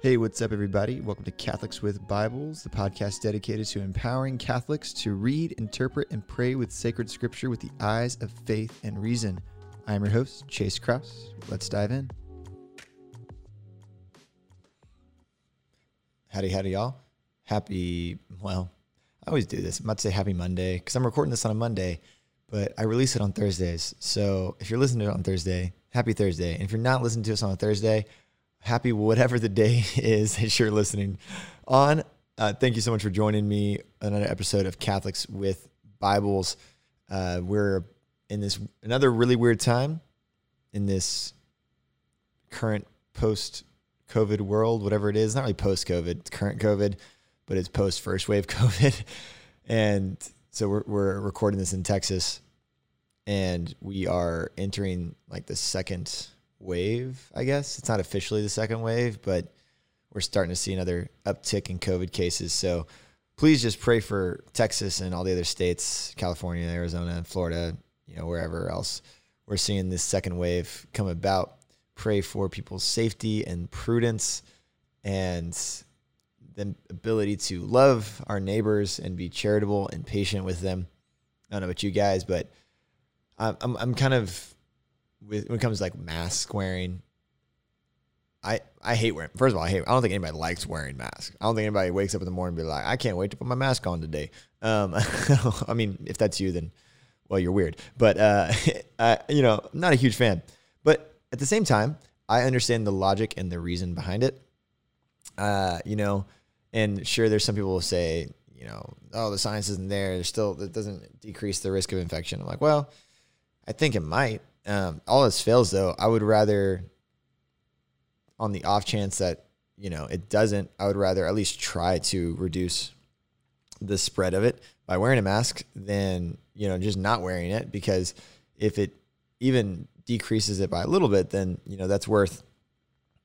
Hey, what's up, everybody? Welcome to Catholics with Bibles, the podcast dedicated to empowering Catholics to read, interpret, and pray with sacred scripture with the eyes of faith and reason. I'm your host, Chase Kraus. Let's dive in. Howdy, howdy, y'all. Happy, well, I always do this. I'm about to say happy Monday because I'm recording this on a Monday, but I release it on Thursdays. So if you're listening to it on Thursday, happy Thursday. And if you're not listening to us on a Thursday, happy whatever the day is that you're listening on. Uh, thank you so much for joining me another episode of Catholics with Bibles. Uh, we're in this another really weird time in this current post COVID world, whatever it is. Not really post COVID, it's current COVID, but it's post first wave COVID. and so we're, we're recording this in Texas and we are entering like the second wave, I guess. It's not officially the second wave, but we're starting to see another uptick in COVID cases. So please just pray for Texas and all the other states, California, Arizona, and Florida, you know, wherever else we're seeing this second wave come about. Pray for people's safety and prudence and the ability to love our neighbors and be charitable and patient with them. I don't know about you guys, but I'm, I'm kind of with when it comes to like mask wearing, I I hate wearing. First of all, I hate. I don't think anybody likes wearing masks. I don't think anybody wakes up in the morning and be like, I can't wait to put my mask on today. Um, I mean, if that's you, then well, you're weird. But uh, I, you know, I'm not a huge fan. But at the same time, I understand the logic and the reason behind it. Uh, you know, and sure, there's some people who say, you know, oh, the science isn't there. There's still it doesn't decrease the risk of infection. I'm like, well, I think it might. Um, all this fails, though, I would rather, on the off chance that you know it doesn't, I would rather at least try to reduce the spread of it by wearing a mask than you know just not wearing it. Because if it even decreases it by a little bit, then you know that's worth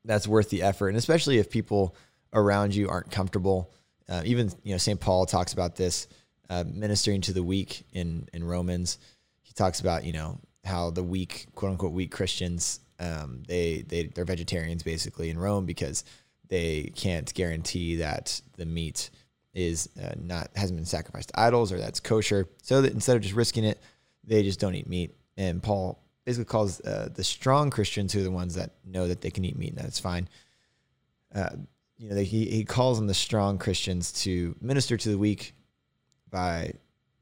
that's worth the effort, and especially if people around you aren't comfortable. Uh, even you know St. Paul talks about this uh, ministering to the weak in in Romans. He talks about you know how the weak, quote unquote, weak Christians, um, they they they're vegetarians basically in Rome because they can't guarantee that the meat is uh, not hasn't been sacrificed to idols or that's kosher. So that instead of just risking it, they just don't eat meat. And Paul basically calls uh, the strong Christians who are the ones that know that they can eat meat and that's fine. Uh, you know, they, he he calls on the strong Christians to minister to the weak by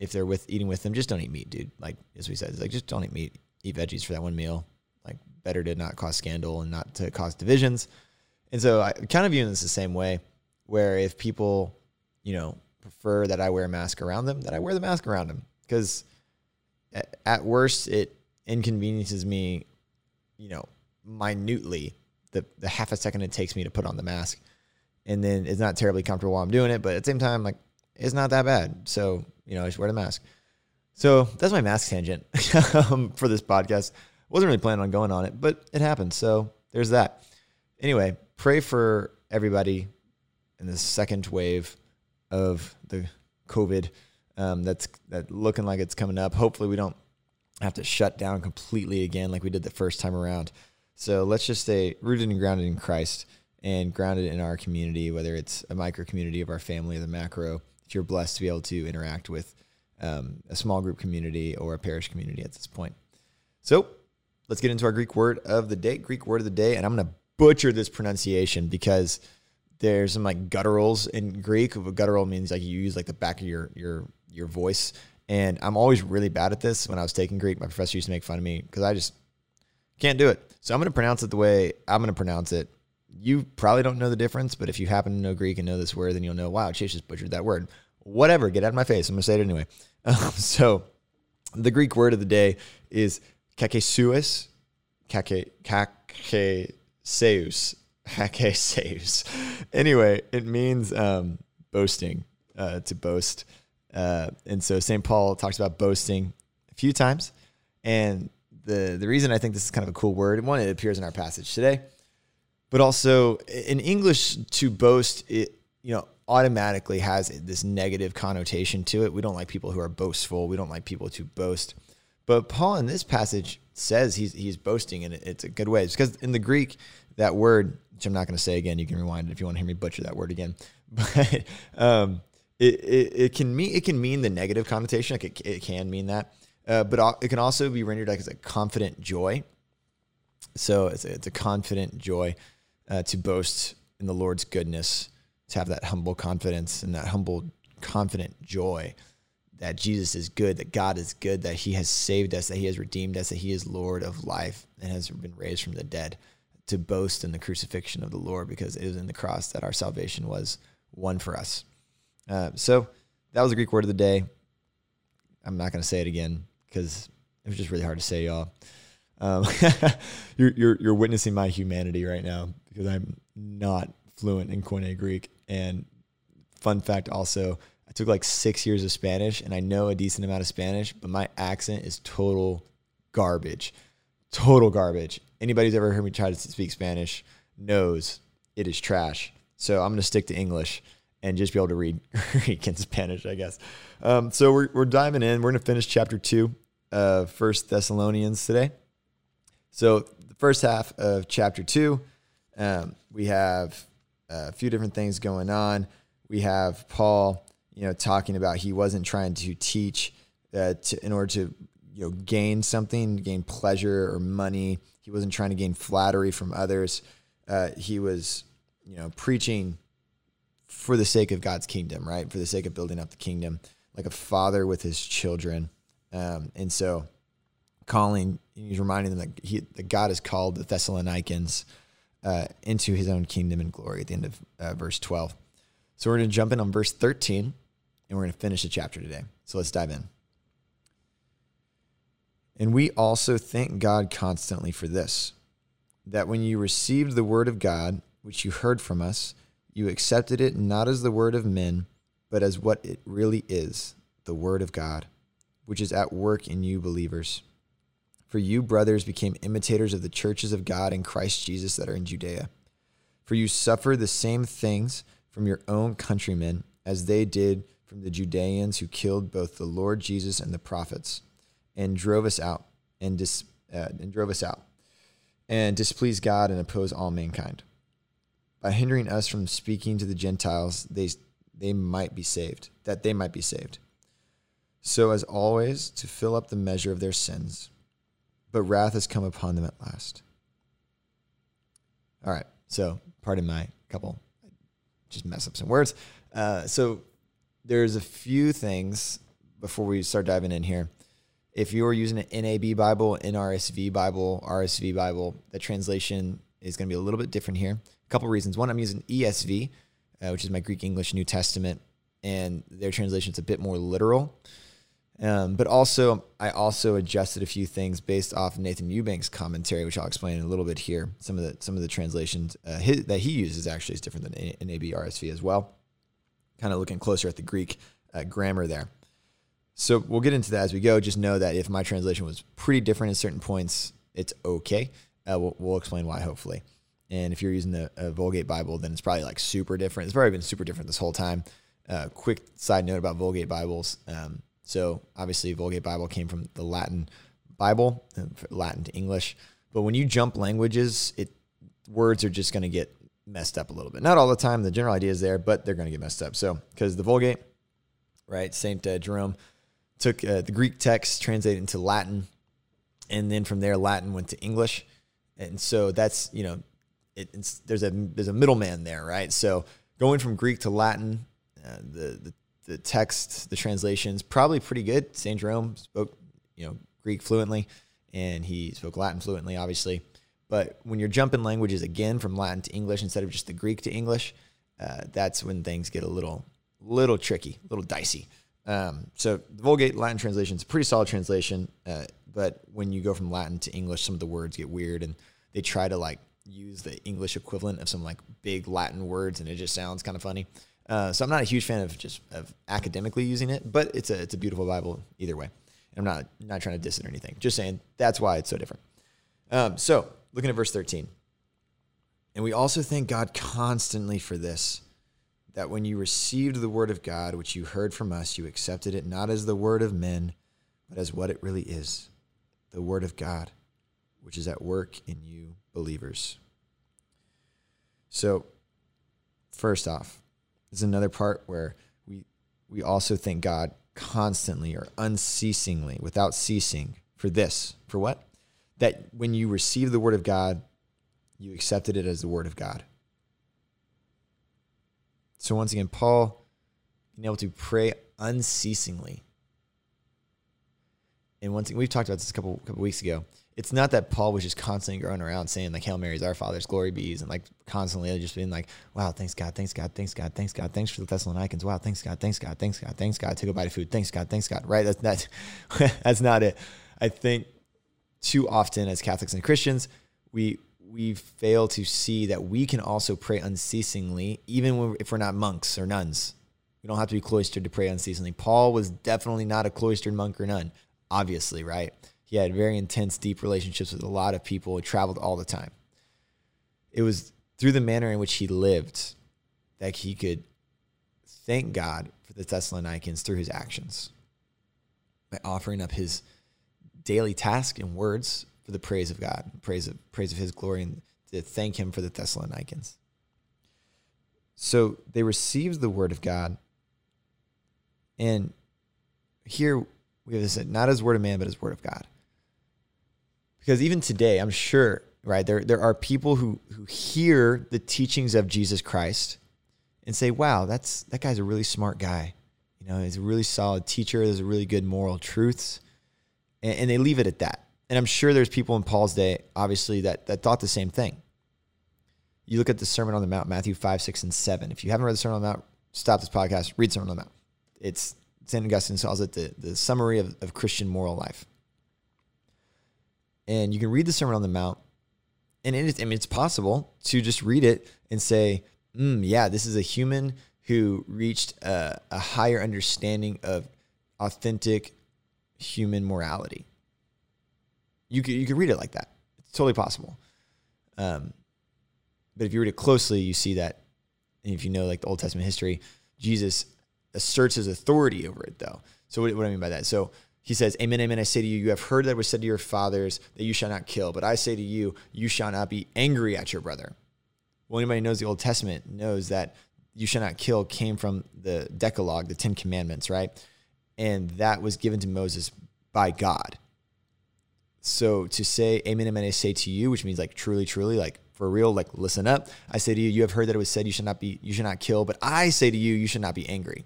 if they're with eating with them, just don't eat meat, dude. Like as we said, like just don't eat meat. Eat veggies for that one meal. Like better to not cause scandal and not to cause divisions. And so I kind of view this the same way, where if people, you know, prefer that I wear a mask around them, that I wear the mask around them, because at, at worst it inconveniences me, you know, minutely the the half a second it takes me to put on the mask, and then it's not terribly comfortable while I'm doing it, but at the same time, like it's not that bad. So you know, I just wear the mask. So that's my mask tangent um, for this podcast. Wasn't really planning on going on it, but it happened. So there's that. Anyway, pray for everybody in the second wave of the COVID um, that's that looking like it's coming up. Hopefully, we don't have to shut down completely again like we did the first time around. So let's just stay rooted and grounded in Christ and grounded in our community, whether it's a micro community of our family or the macro you're blessed to be able to interact with um, a small group community or a parish community at this point. So let's get into our Greek word of the day. Greek word of the day, and I'm going to butcher this pronunciation because there's some like gutturals in Greek. A guttural means like you use like the back of your your your voice, and I'm always really bad at this. When I was taking Greek, my professor used to make fun of me because I just can't do it. So I'm going to pronounce it the way I'm going to pronounce it. You probably don't know the difference, but if you happen to know Greek and know this word, then you'll know, wow, Chase just butchered that word. Whatever, get out of my face. I'm going to say it anyway. Um, so the Greek word of the day is kakesuus, kake, kakeseus, kakeseus. Anyway, it means um, boasting, uh, to boast. Uh, and so St. Paul talks about boasting a few times. And the, the reason I think this is kind of a cool word, one, it appears in our passage today but also in English to boast it you know automatically has this negative connotation to it. We don't like people who are boastful. We don't like people to boast. But Paul in this passage says he's he's boasting and it's a good way. It's because in the Greek that word, which I'm not going to say again, you can rewind it if you want to hear me butcher that word again. But um, it, it, it can mean it can mean the negative connotation. Like it, it can mean that, uh, but it can also be rendered like as a confident joy. So it's a, it's a confident joy uh, to boast in the Lord's goodness, to have that humble confidence and that humble, confident joy that Jesus is good, that God is good, that He has saved us, that He has redeemed us, that He is Lord of life and has been raised from the dead. To boast in the crucifixion of the Lord because it was in the cross that our salvation was won for us. Uh, so that was the Greek word of the day. I'm not going to say it again because it was just really hard to say, y'all. Um, you're, you're, you're witnessing my humanity right now because I'm not fluent in Koine Greek. And fun fact also, I took like six years of Spanish and I know a decent amount of Spanish, but my accent is total garbage. Total garbage. Anybody who's ever heard me try to speak Spanish knows it is trash. So I'm going to stick to English and just be able to read Greek and Spanish, I guess. Um, so we're, we're diving in. We're going to finish chapter two of First Thessalonians today. So the first half of chapter two, um, we have a few different things going on. We have Paul you know, talking about he wasn't trying to teach uh, to, in order to, you know, gain something, gain pleasure or money. He wasn't trying to gain flattery from others. Uh, he was, you know, preaching for the sake of God's kingdom, right? For the sake of building up the kingdom, like a father with his children. Um, and so, calling, he's reminding them that, he, that God has called the Thessalonians uh, into his own kingdom and glory at the end of uh, verse 12. So we're going to jump in on verse 13 and we're going to finish the chapter today. So let's dive in. And we also thank God constantly for this that when you received the word of God, which you heard from us, you accepted it not as the word of men, but as what it really is the word of God, which is at work in you believers. For you, brothers, became imitators of the churches of God in Christ Jesus that are in Judea. For you suffer the same things from your own countrymen as they did from the Judeans who killed both the Lord Jesus and the prophets, and drove us out and dis, uh, and drove us out, and displeased God and opposed all mankind. By hindering us from speaking to the Gentiles, they they might be saved, that they might be saved. So as always, to fill up the measure of their sins, but wrath has come upon them at last. All right, so pardon my couple, just mess up some words. Uh, so there's a few things before we start diving in here. If you're using an NAB Bible, NRSV Bible, RSV Bible, the translation is going to be a little bit different here. A couple reasons. One, I'm using ESV, uh, which is my Greek English New Testament, and their translation is a bit more literal. Um, but also, I also adjusted a few things based off Nathan Eubank's commentary, which I'll explain in a little bit here. Some of the some of the translations uh, his, that he uses actually is different than NAB RSV as well kind of looking closer at the Greek uh, grammar there. So we'll get into that as we go. Just know that if my translation was pretty different at certain points, it's okay. Uh, we'll, we'll, explain why, hopefully. And if you're using a, a, Vulgate Bible, then it's probably like super different. It's probably been super different this whole time. Uh, quick side note about Vulgate Bibles. Um, so obviously, Vulgate Bible came from the Latin Bible, uh, Latin to English. But when you jump languages, it words are just going to get messed up a little bit. Not all the time. The general idea is there, but they're going to get messed up. So, because the Vulgate, right? Saint uh, Jerome took uh, the Greek text, translated into Latin, and then from there, Latin went to English, and so that's you know, it, there's a there's a middleman there, right? So going from Greek to Latin, uh, the, the the text, the translations, probably pretty good. Saint Jerome spoke you know Greek fluently, and he spoke Latin fluently, obviously. But when you're jumping languages again from Latin to English instead of just the Greek to English, uh, that's when things get a little, little tricky, a little dicey. Um, so the Vulgate Latin translation is a pretty solid translation, uh, but when you go from Latin to English, some of the words get weird, and they try to like use the English equivalent of some like big Latin words, and it just sounds kind of funny. Uh, so I'm not a huge fan of just of academically using it, but it's a it's a beautiful Bible either way. I'm not not trying to diss it or anything. Just saying that's why it's so different. Um, so Looking at verse 13. And we also thank God constantly for this that when you received the word of God, which you heard from us, you accepted it not as the word of men, but as what it really is the word of God, which is at work in you believers. So, first off, there's another part where we we also thank God constantly or unceasingly, without ceasing, for this. For what? That when you receive the word of God, you accepted it as the word of God. So once again, Paul being able to pray unceasingly. And once we've talked about this a couple couple weeks ago. It's not that Paul was just constantly going around saying like Hail Marys, Our Father's, Glory Be's, and like constantly just being like, Wow, thanks God, thanks God, thanks God, thanks God, thanks for the Thessalonians. Wow, thanks God, thanks God, thanks God, thanks God. Take a bite of food. Thanks God, thanks God. Right? That's that's that's not it. I think too often as Catholics and Christians, we we fail to see that we can also pray unceasingly, even when, if we're not monks or nuns. We don't have to be cloistered to pray unceasingly. Paul was definitely not a cloistered monk or nun, obviously, right? He had very intense, deep relationships with a lot of people. He traveled all the time. It was through the manner in which he lived that he could thank God for the Thessalonians through his actions by offering up his daily task and words for the praise of God, praise of praise of His glory, and to thank Him for the Thessalonians. So they received the word of God, and here we have this not as word of man, but as word of God. Because even today, I'm sure, right, there, there are people who, who hear the teachings of Jesus Christ and say, wow, that's that guy's a really smart guy. You know, he's a really solid teacher. There's a really good moral truths. And, and they leave it at that. And I'm sure there's people in Paul's day, obviously, that, that thought the same thing. You look at the Sermon on the Mount, Matthew 5, 6, and 7. If you haven't read the Sermon on the Mount, stop this podcast, read Sermon on the Mount. It's St. Augustine calls it the, the summary of, of Christian moral life. And you can read the Sermon on the Mount, and it is, I mean, it's possible to just read it and say, mm, yeah, this is a human who reached a, a higher understanding of authentic human morality you could you could read it like that. It's totally possible. Um, but if you read it closely, you see that, and if you know like the Old Testament history, Jesus asserts his authority over it, though. So what, what do I mean by that? So he says, "Amen, amen. I say to you, you have heard that was said to your fathers that you shall not kill, but I say to you, you shall not be angry at your brother." Well, anybody knows the Old Testament knows that you shall not kill came from the Decalogue, the Ten Commandments, right? And that was given to Moses by God. So to say amen, amen, I say to you, which means like truly, truly, like for real, like listen up. I say to you, you have heard that it was said you should not be, you should not kill, but I say to you, you should not be angry.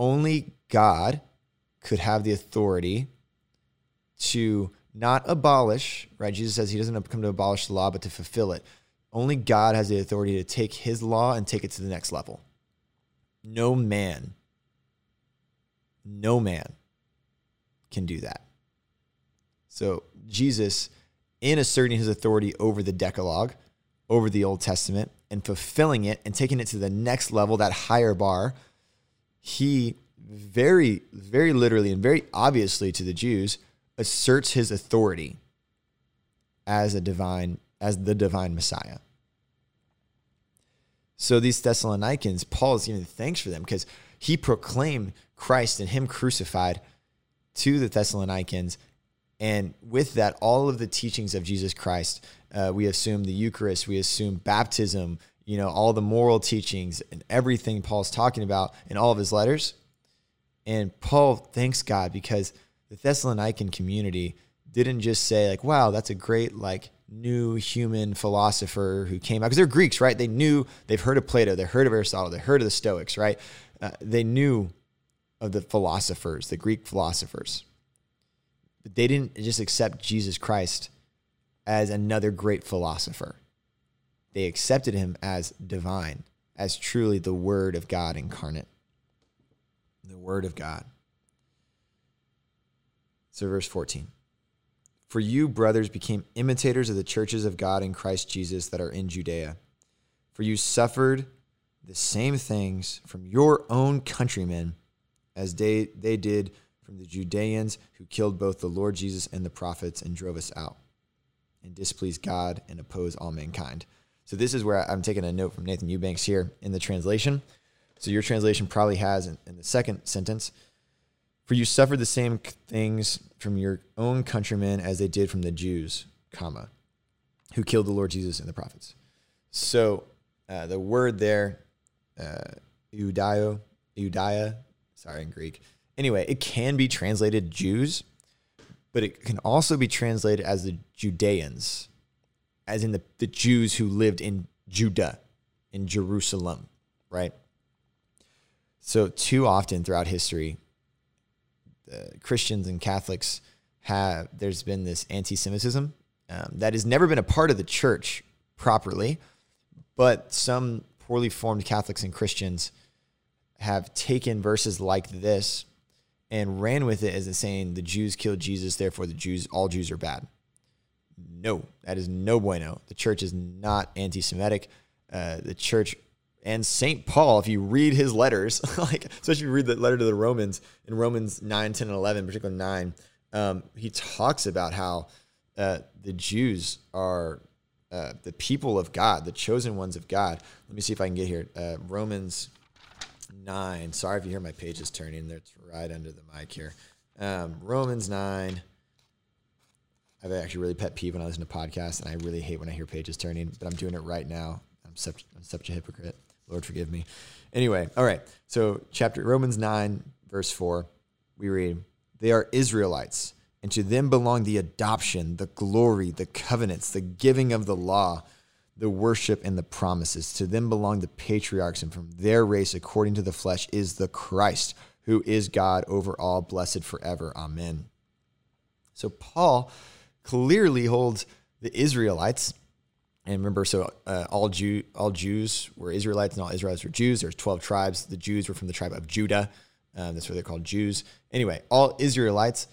Only God could have the authority to not abolish, right? Jesus says he doesn't come to abolish the law, but to fulfill it. Only God has the authority to take his law and take it to the next level. No man, no man can do that. So Jesus, in asserting his authority over the Decalogue, over the Old Testament, and fulfilling it and taking it to the next level, that higher bar, he very, very literally and very obviously to the Jews asserts his authority as a divine, as the divine Messiah. So these Thessalonians, Paul is giving thanks for them because he proclaimed Christ and him crucified to the Thessalonians and with that, all of the teachings of Jesus Christ, uh, we assume the Eucharist, we assume baptism, you know, all the moral teachings and everything Paul's talking about in all of his letters. And Paul thanks God because the Thessalonican community didn't just say like, "Wow, that's a great like new human philosopher who came out," because they're Greeks, right? They knew they've heard of Plato, they heard of Aristotle, they heard of the Stoics, right? Uh, they knew of the philosophers, the Greek philosophers. But they didn't just accept Jesus Christ as another great philosopher. They accepted him as divine, as truly the Word of God incarnate. The Word of God. So, verse 14 For you, brothers, became imitators of the churches of God in Christ Jesus that are in Judea. For you suffered the same things from your own countrymen as they, they did from the Judeans who killed both the Lord Jesus and the prophets and drove us out and displeased God and opposed all mankind. So this is where I'm taking a note from Nathan Eubanks here in the translation. So your translation probably has in, in the second sentence, for you suffered the same things from your own countrymen as they did from the Jews, comma, who killed the Lord Jesus and the prophets. So Uh, the word there, uh, Eudio, sorry, in Greek. Anyway, it can be translated Jews, but it can also be translated as the Judeans, as in the, the Jews who lived in Judah, in Jerusalem, right? So, too often throughout history, Christians and Catholics have, there's been this anti Semitism um, that has never been a part of the church properly, but some poorly formed Catholics and Christians have taken verses like this and ran with it as saying the Jews killed Jesus, therefore the Jews, all Jews are bad. No, that is no bueno. The church is not anti-Semitic. Uh, the church and Saint Paul, if you read his letters, like especially if you read the letter to the Romans in Romans 9, 10, and 11, particularly 9, um, he talks about how uh, the Jews are uh, the people of God, the chosen ones of God. Let me see if I can get here. Uh, Romans 9. Sorry if you hear my pages turning. That's right under the mic here. Um, Romans 9. I have actually really pet peeve when I listen to podcasts, and I really hate when I hear pages turning, but I'm doing it right now. I'm such, I'm such a hypocrite. Lord, forgive me. Anyway, all right. So, chapter Romans 9, verse 4, we read, They are Israelites, and to them belong the adoption, the glory, the covenants, the giving of the law, the worship, and the promises. To them belong the patriarchs, and from their race, according to the flesh, is the Christ, who is God over all, blessed forever. Amen. So, Paul clearly holds the Israelites and remember, so uh, all Jew, all Jews were Israelites, and all Israelites were Jews. There's 12 tribes. The Jews were from the tribe of Judah. Um, that's why they're called Jews. Anyway, all Israelites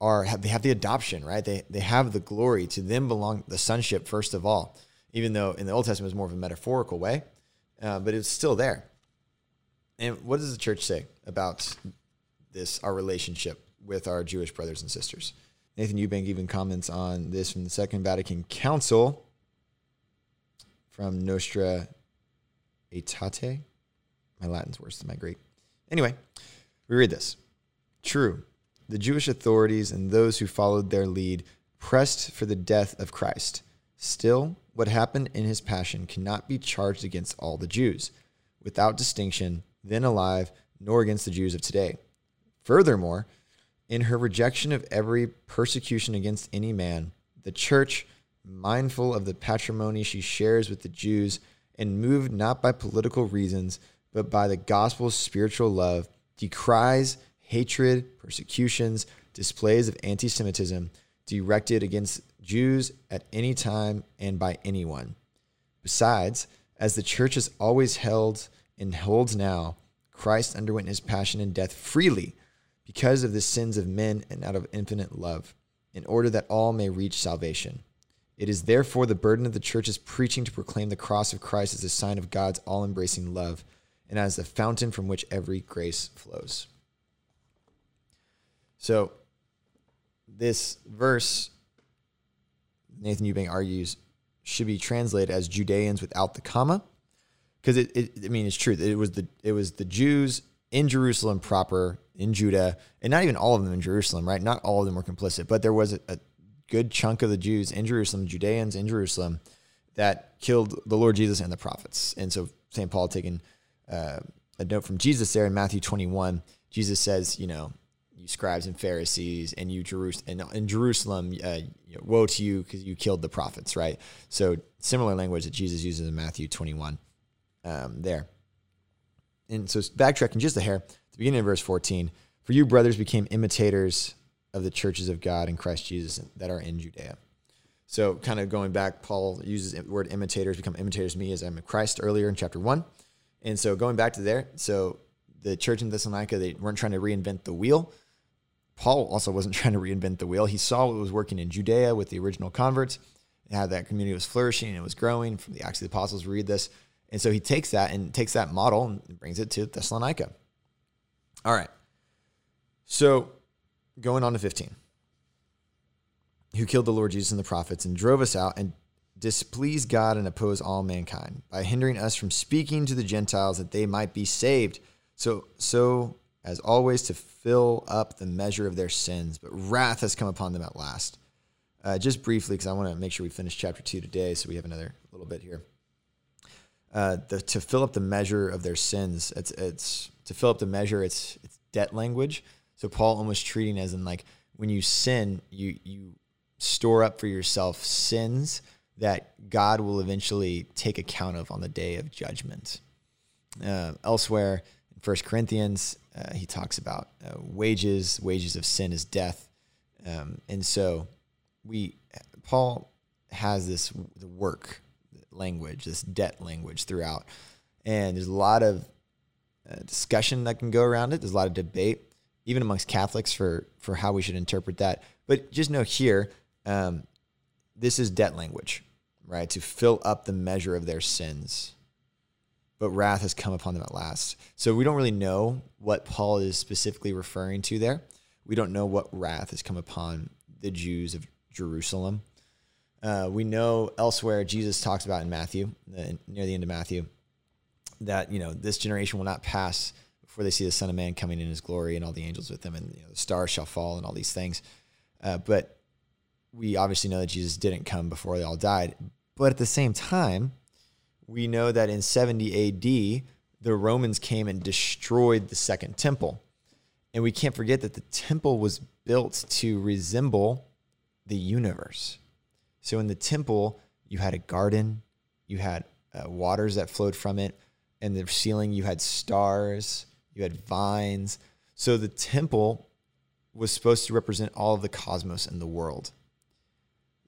are have, they have the adoption, right? They they have the glory. To them belong the sonship first of all. Even though in the Old Testament it was more of a metaphorical way, uh, but it's still there. And what does the church say about this, our relationship with our Jewish brothers and sisters? Nathan Eubank even comments on this from the Second Vatican Council from Nostra Aetate. My Latin's worse than my Greek. Anyway, we read this. True, the Jewish authorities and those who followed their lead pressed for the death of Christ. Still, what happened in his passion cannot be charged against all the Jews, without distinction, then alive, nor against the Jews of today. Furthermore, in her rejection of every persecution against any man, the church mindful of the patrimony she shares with the Jews, and moved not by political reasons, but by the gospel's spiritual love, decries hatred, persecutions, displays of anti Semitism directed against Jews at any time and by anyone. Besides, as the church has always held and holds now, Christ underwent his passion and death freely because of the sins of men and out of infinite love, in order that all may reach salvation. It is therefore the burden of the church's preaching to proclaim the cross of Christ as a sign of God's all embracing love and as the fountain from which every grace flows. So, this verse, Nathan Eubank argues, should be translated as Judeans without the comma, because it, it, I mean, it's true. It was the it was the Jews in Jerusalem proper, in Judah, and not even all of them in Jerusalem, right? Not all of them were complicit, but there was a, a good chunk of the Jews in Jerusalem, Judeans in Jerusalem, that killed the Lord Jesus and the prophets. And so St. Paul taking uh, a note from Jesus there in Matthew 21, Jesus says, you know, you scribes and Pharisees and you Jerusalem and in Jerusalem, uh, woe to you because you killed the prophets, right? So similar language that Jesus uses in Matthew 21 um, there. And so backtracking just a hair, the beginning of verse 14, for you brothers became imitators of the churches of God in Christ Jesus that are in Judea. So, kind of going back, Paul uses the word imitators, become imitators me as I'm in Christ earlier in chapter one. And so, going back to there, so the church in Thessalonica, they weren't trying to reinvent the wheel. Paul also wasn't trying to reinvent the wheel. He saw what was working in Judea with the original converts, how that community was flourishing and it was growing. From the Acts of the Apostles, read this. And so he takes that and takes that model and brings it to Thessalonica. All right. So going on to 15, who killed the Lord Jesus and the prophets and drove us out and displeased God and opposed all mankind by hindering us from speaking to the Gentiles that they might be saved. So, so as always, to fill up the measure of their sins, but wrath has come upon them at last. Uh, just briefly, because I want to make sure we finish chapter two today, so we have another little bit here. Uh, the, to fill up the measure of their sins. It's it's to fill up the measure. It's it's debt language. So Paul almost treating as in like when you sin, you you store up for yourself sins that God will eventually take account of on the day of judgment. Uh, elsewhere in First Corinthians, uh, he talks about uh, wages. Wages of sin is death, um, and so we Paul has this the work language, this debt language throughout, and there's a lot of uh, discussion that can go around it. There's a lot of debate, even amongst Catholics, for for how we should interpret that. But just know here, um, this is debt language, right? To fill up the measure of their sins. But wrath has come upon them at last. So we don't really know what Paul is specifically referring to there. We don't know what wrath has come upon the Jews of Jerusalem. Uh, we know elsewhere Jesus talks about in Matthew, uh, near the end of Matthew, that you know this generation will not pass before they see the Son of Man coming in His glory and all the angels with Him, and you know, the stars shall fall and all these things. Uh, but we obviously know that Jesus didn't come before they all died. But at the same time, we know that in 70 AD, the Romans came and destroyed the second temple. And we can't forget that the temple was built to resemble the universe. So in the temple, you had a garden, you had uh, waters that flowed from it, and the ceiling you had stars, you had vines. So the temple was supposed to represent all of the cosmos and the world.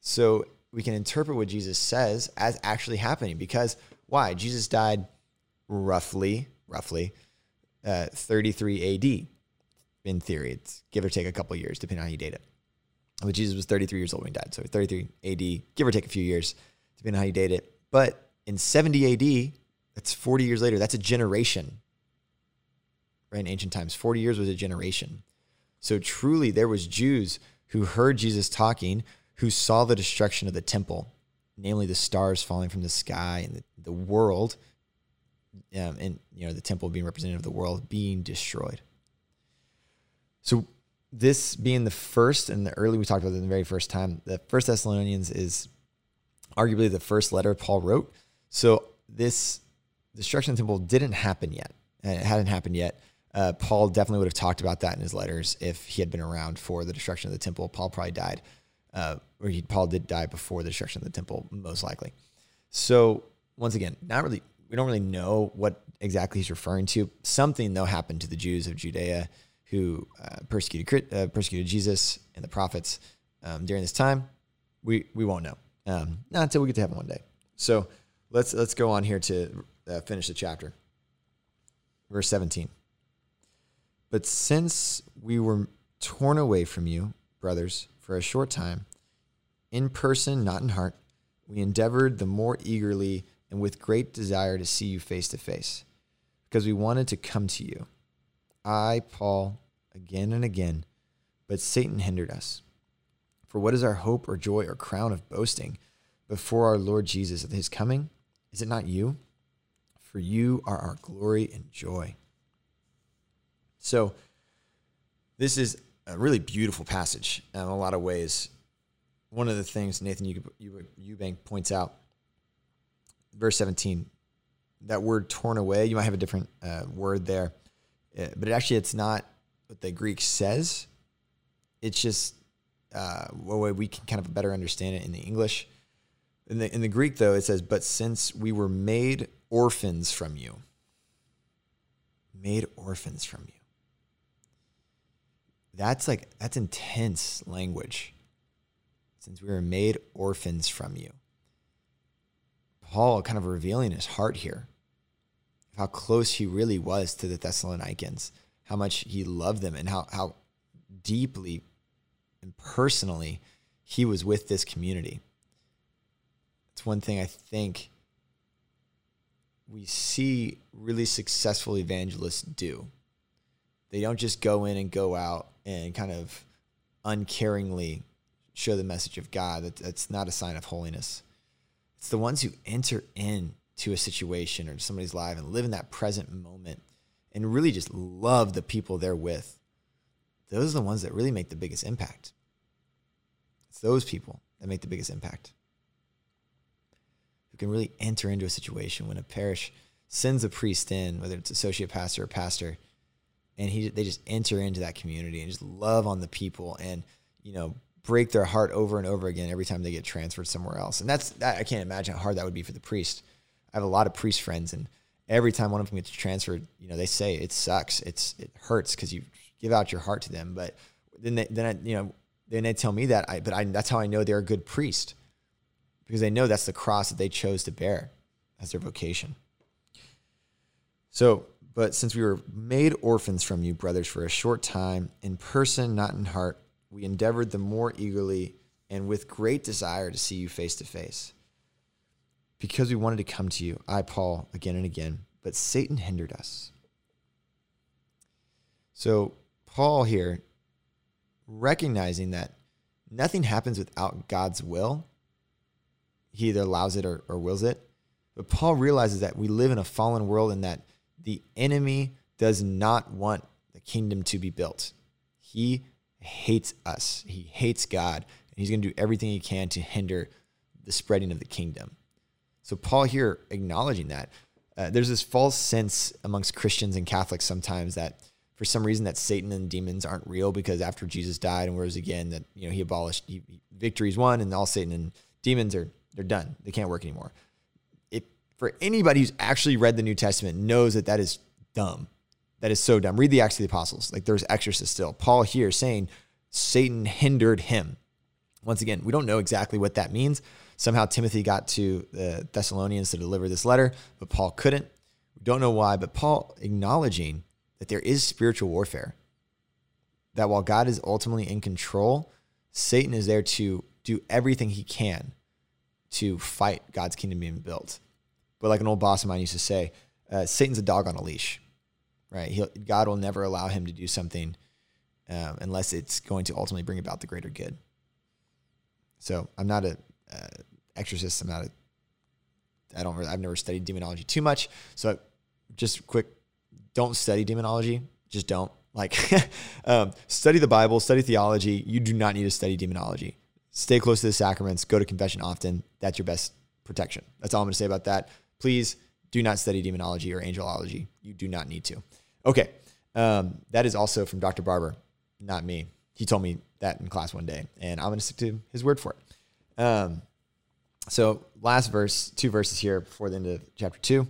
So we can interpret what Jesus says as actually happening because why? Jesus died roughly, roughly uh, 33 AD in theory. It's give or take a couple years, depending on how you date it. But Jesus was 33 years old when he died. So 33 AD, give or take a few years, depending on how you date it. But in 70 AD, that's 40 years later. That's a generation. Right in ancient times, 40 years was a generation. So truly, there was Jews who heard Jesus talking, who saw the destruction of the temple, namely the stars falling from the sky and the, the world, um, and you know the temple being representative of the world being destroyed. So this being the first and the early we talked about it the very first time, the First Thessalonians is arguably the first letter Paul wrote. So this destruction of the temple didn't happen yet, and it hadn't happened yet. Uh, Paul definitely would have talked about that in his letters if he had been around for the destruction of the temple. Paul probably died, uh, or he, Paul did die before the destruction of the temple, most likely. So once again, not really, we don't really know what exactly he's referring to. Something though happened to the Jews of Judea who uh, persecuted uh, persecuted Jesus and the prophets um, during this time. We we won't know um, not until we get to heaven one day. So let's let's go on here to uh, finish the chapter. Verse seventeen. But since we were torn away from you, brothers, for a short time, in person, not in heart, we endeavored the more eagerly and with great desire to see you face to face, because we wanted to come to you. I, Paul, again and again, but Satan hindered us. For what is our hope or joy or crown of boasting before our Lord Jesus at his coming? Is it not you? For you are our glory and joy. So, this is a really beautiful passage in a lot of ways. One of the things Nathan Eubank points out, verse 17, that word torn away, you might have a different uh, word there, uh, but it actually it's not what the Greek says. It's just uh, a way we can kind of better understand it in the English. In the in the Greek though, it says, "But since we were made orphans from you, made orphans from you." That's like that's intense language. Since we were made orphans from you. Paul kind of revealing his heart here. How close he really was to the Thessalonians, how much he loved them and how how deeply and personally he was with this community. It's one thing I think we see really successful evangelists do. They don't just go in and go out and kind of uncaringly show the message of God. That, that's not a sign of holiness. It's the ones who enter into a situation or somebody's life and live in that present moment and really just love the people they're with. Those are the ones that really make the biggest impact. It's those people that make the biggest impact. Who can really enter into a situation when a parish sends a priest in, whether it's associate pastor or pastor, and he they just enter into that community and just love on the people and you know break their heart over and over again every time they get transferred somewhere else. And that's that I can't imagine how hard that would be for the priest. I have a lot of priest friends and every time one of them gets transferred, you know, they say it sucks. It's it hurts because you give out your heart to them. But then they, then I, you know then they tell me that I but I that's how I know they're a good priest because they know that's the cross that they chose to bear as their vocation. So, but since we were made orphans from you, brothers, for a short time, in person, not in heart, we endeavored the more eagerly and with great desire to see you face to face. Because we wanted to come to you, I, Paul, again and again, but Satan hindered us. So, Paul here, recognizing that nothing happens without God's will, he either allows it or, or wills it. But Paul realizes that we live in a fallen world and that the enemy does not want the kingdom to be built. He hates us, he hates God, and he's going to do everything he can to hinder the spreading of the kingdom. So, Paul here acknowledging that. Uh, there's this false sense amongst Christians and Catholics sometimes that for some reason that Satan and demons aren't real because after Jesus died and rose again, that you know he abolished he, victory's won and all Satan and demons are they're done. They can't work anymore It for anybody who's actually read the New Testament knows that that is dumb. That is so dumb. Read the Acts of the Apostles. Like there's exorcists still. Paul here saying Satan hindered him. Once again, we don't know exactly what that means. Somehow Timothy got to the Thessalonians to deliver this letter, but Paul couldn't. We don't know why, but Paul acknowledging that there is spiritual warfare. That while God is ultimately in control, Satan is there to do everything he can to fight God's kingdom being built. But like an old boss of mine used to say, uh, Satan's a dog on a leash, right? He'll, God will never allow him to do something um, unless it's going to ultimately bring about the greater good. So I'm not a uh, exorcist. I'm not a. I don't. Really, I've never studied demonology too much. So just quick, don't study demonology. Just don't. Like, um, study the Bible, study theology. You do not need to study demonology. Stay close to the sacraments. Go to confession often. That's your best protection. That's all I'm going to say about that please do not study demonology or angelology. You do not need to. Okay. Um, that is also from Dr. Barber, not me. He told me that in class one day, and I'm going to stick to his word for it. Um, so, last verse, two verses here before the end of chapter two.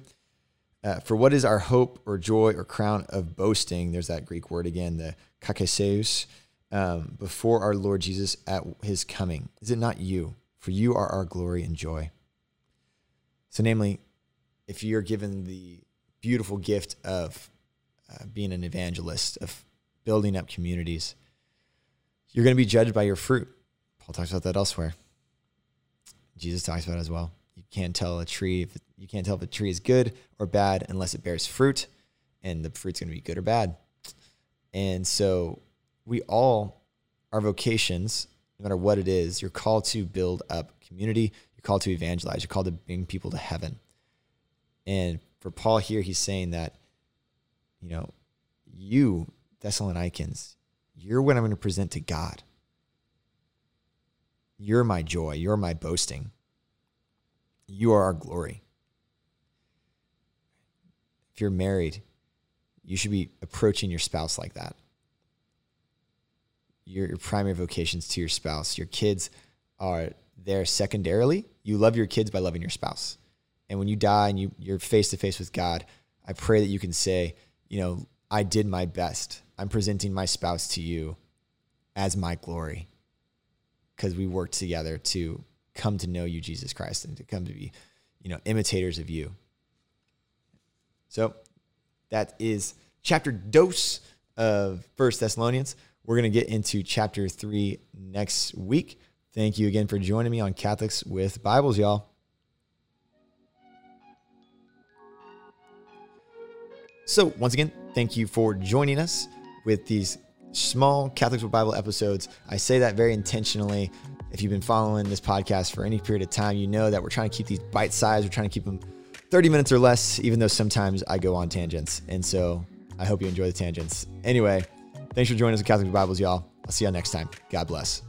Uh, for what is our hope or joy or crown of boasting? There's that Greek word again, the kakeseus, um, before our Lord Jesus at his coming. Is it not you? For you are our glory and joy. So, namely, if you're given the beautiful gift of uh, being an evangelist, of building up communities, you're going to be judged by your fruit. Paul talks about that elsewhere. Jesus talks about as well. You can't tell a tree if you can't tell if a tree is good or bad unless it bears fruit, and the fruit's going to be good or bad. And so we all, our vocations, no matter what it is, you're called to build up community. You're called to evangelize. You're called to bring people to heaven. And for Paul here, he's saying that, you know, you, Thessalonians, you're what I'm going to present to God. You're my joy. You're my boasting. You are our glory. If you're married, you should be approaching your spouse like that. Your, your primary vocations to your spouse. Your kids are there secondarily. You love your kids by loving your spouse. And when you die and you, you're face to face with God, I pray that you can say, you know, I did my best. I'm presenting my spouse to you as my glory because we work together to come to know you, Jesus Christ, and to come to be, you know, imitators of you. So that is chapter dose of First Thessalonians. We're going to get into chapter three next week. Thank you again for joining me on Catholics with Bibles, y'all. So, once again, thank you for joining us with these small Catholics with Bible episodes. I say that very intentionally. If you've been following this podcast for any period of time, you know that we're trying to keep these bite sized. We're trying to keep them 30 minutes or less, even though sometimes I go on tangents. And so I hope you enjoy the tangents. Anyway, thanks for joining us at Catholic Bibles, y'all. I'll see y'all next time. God bless.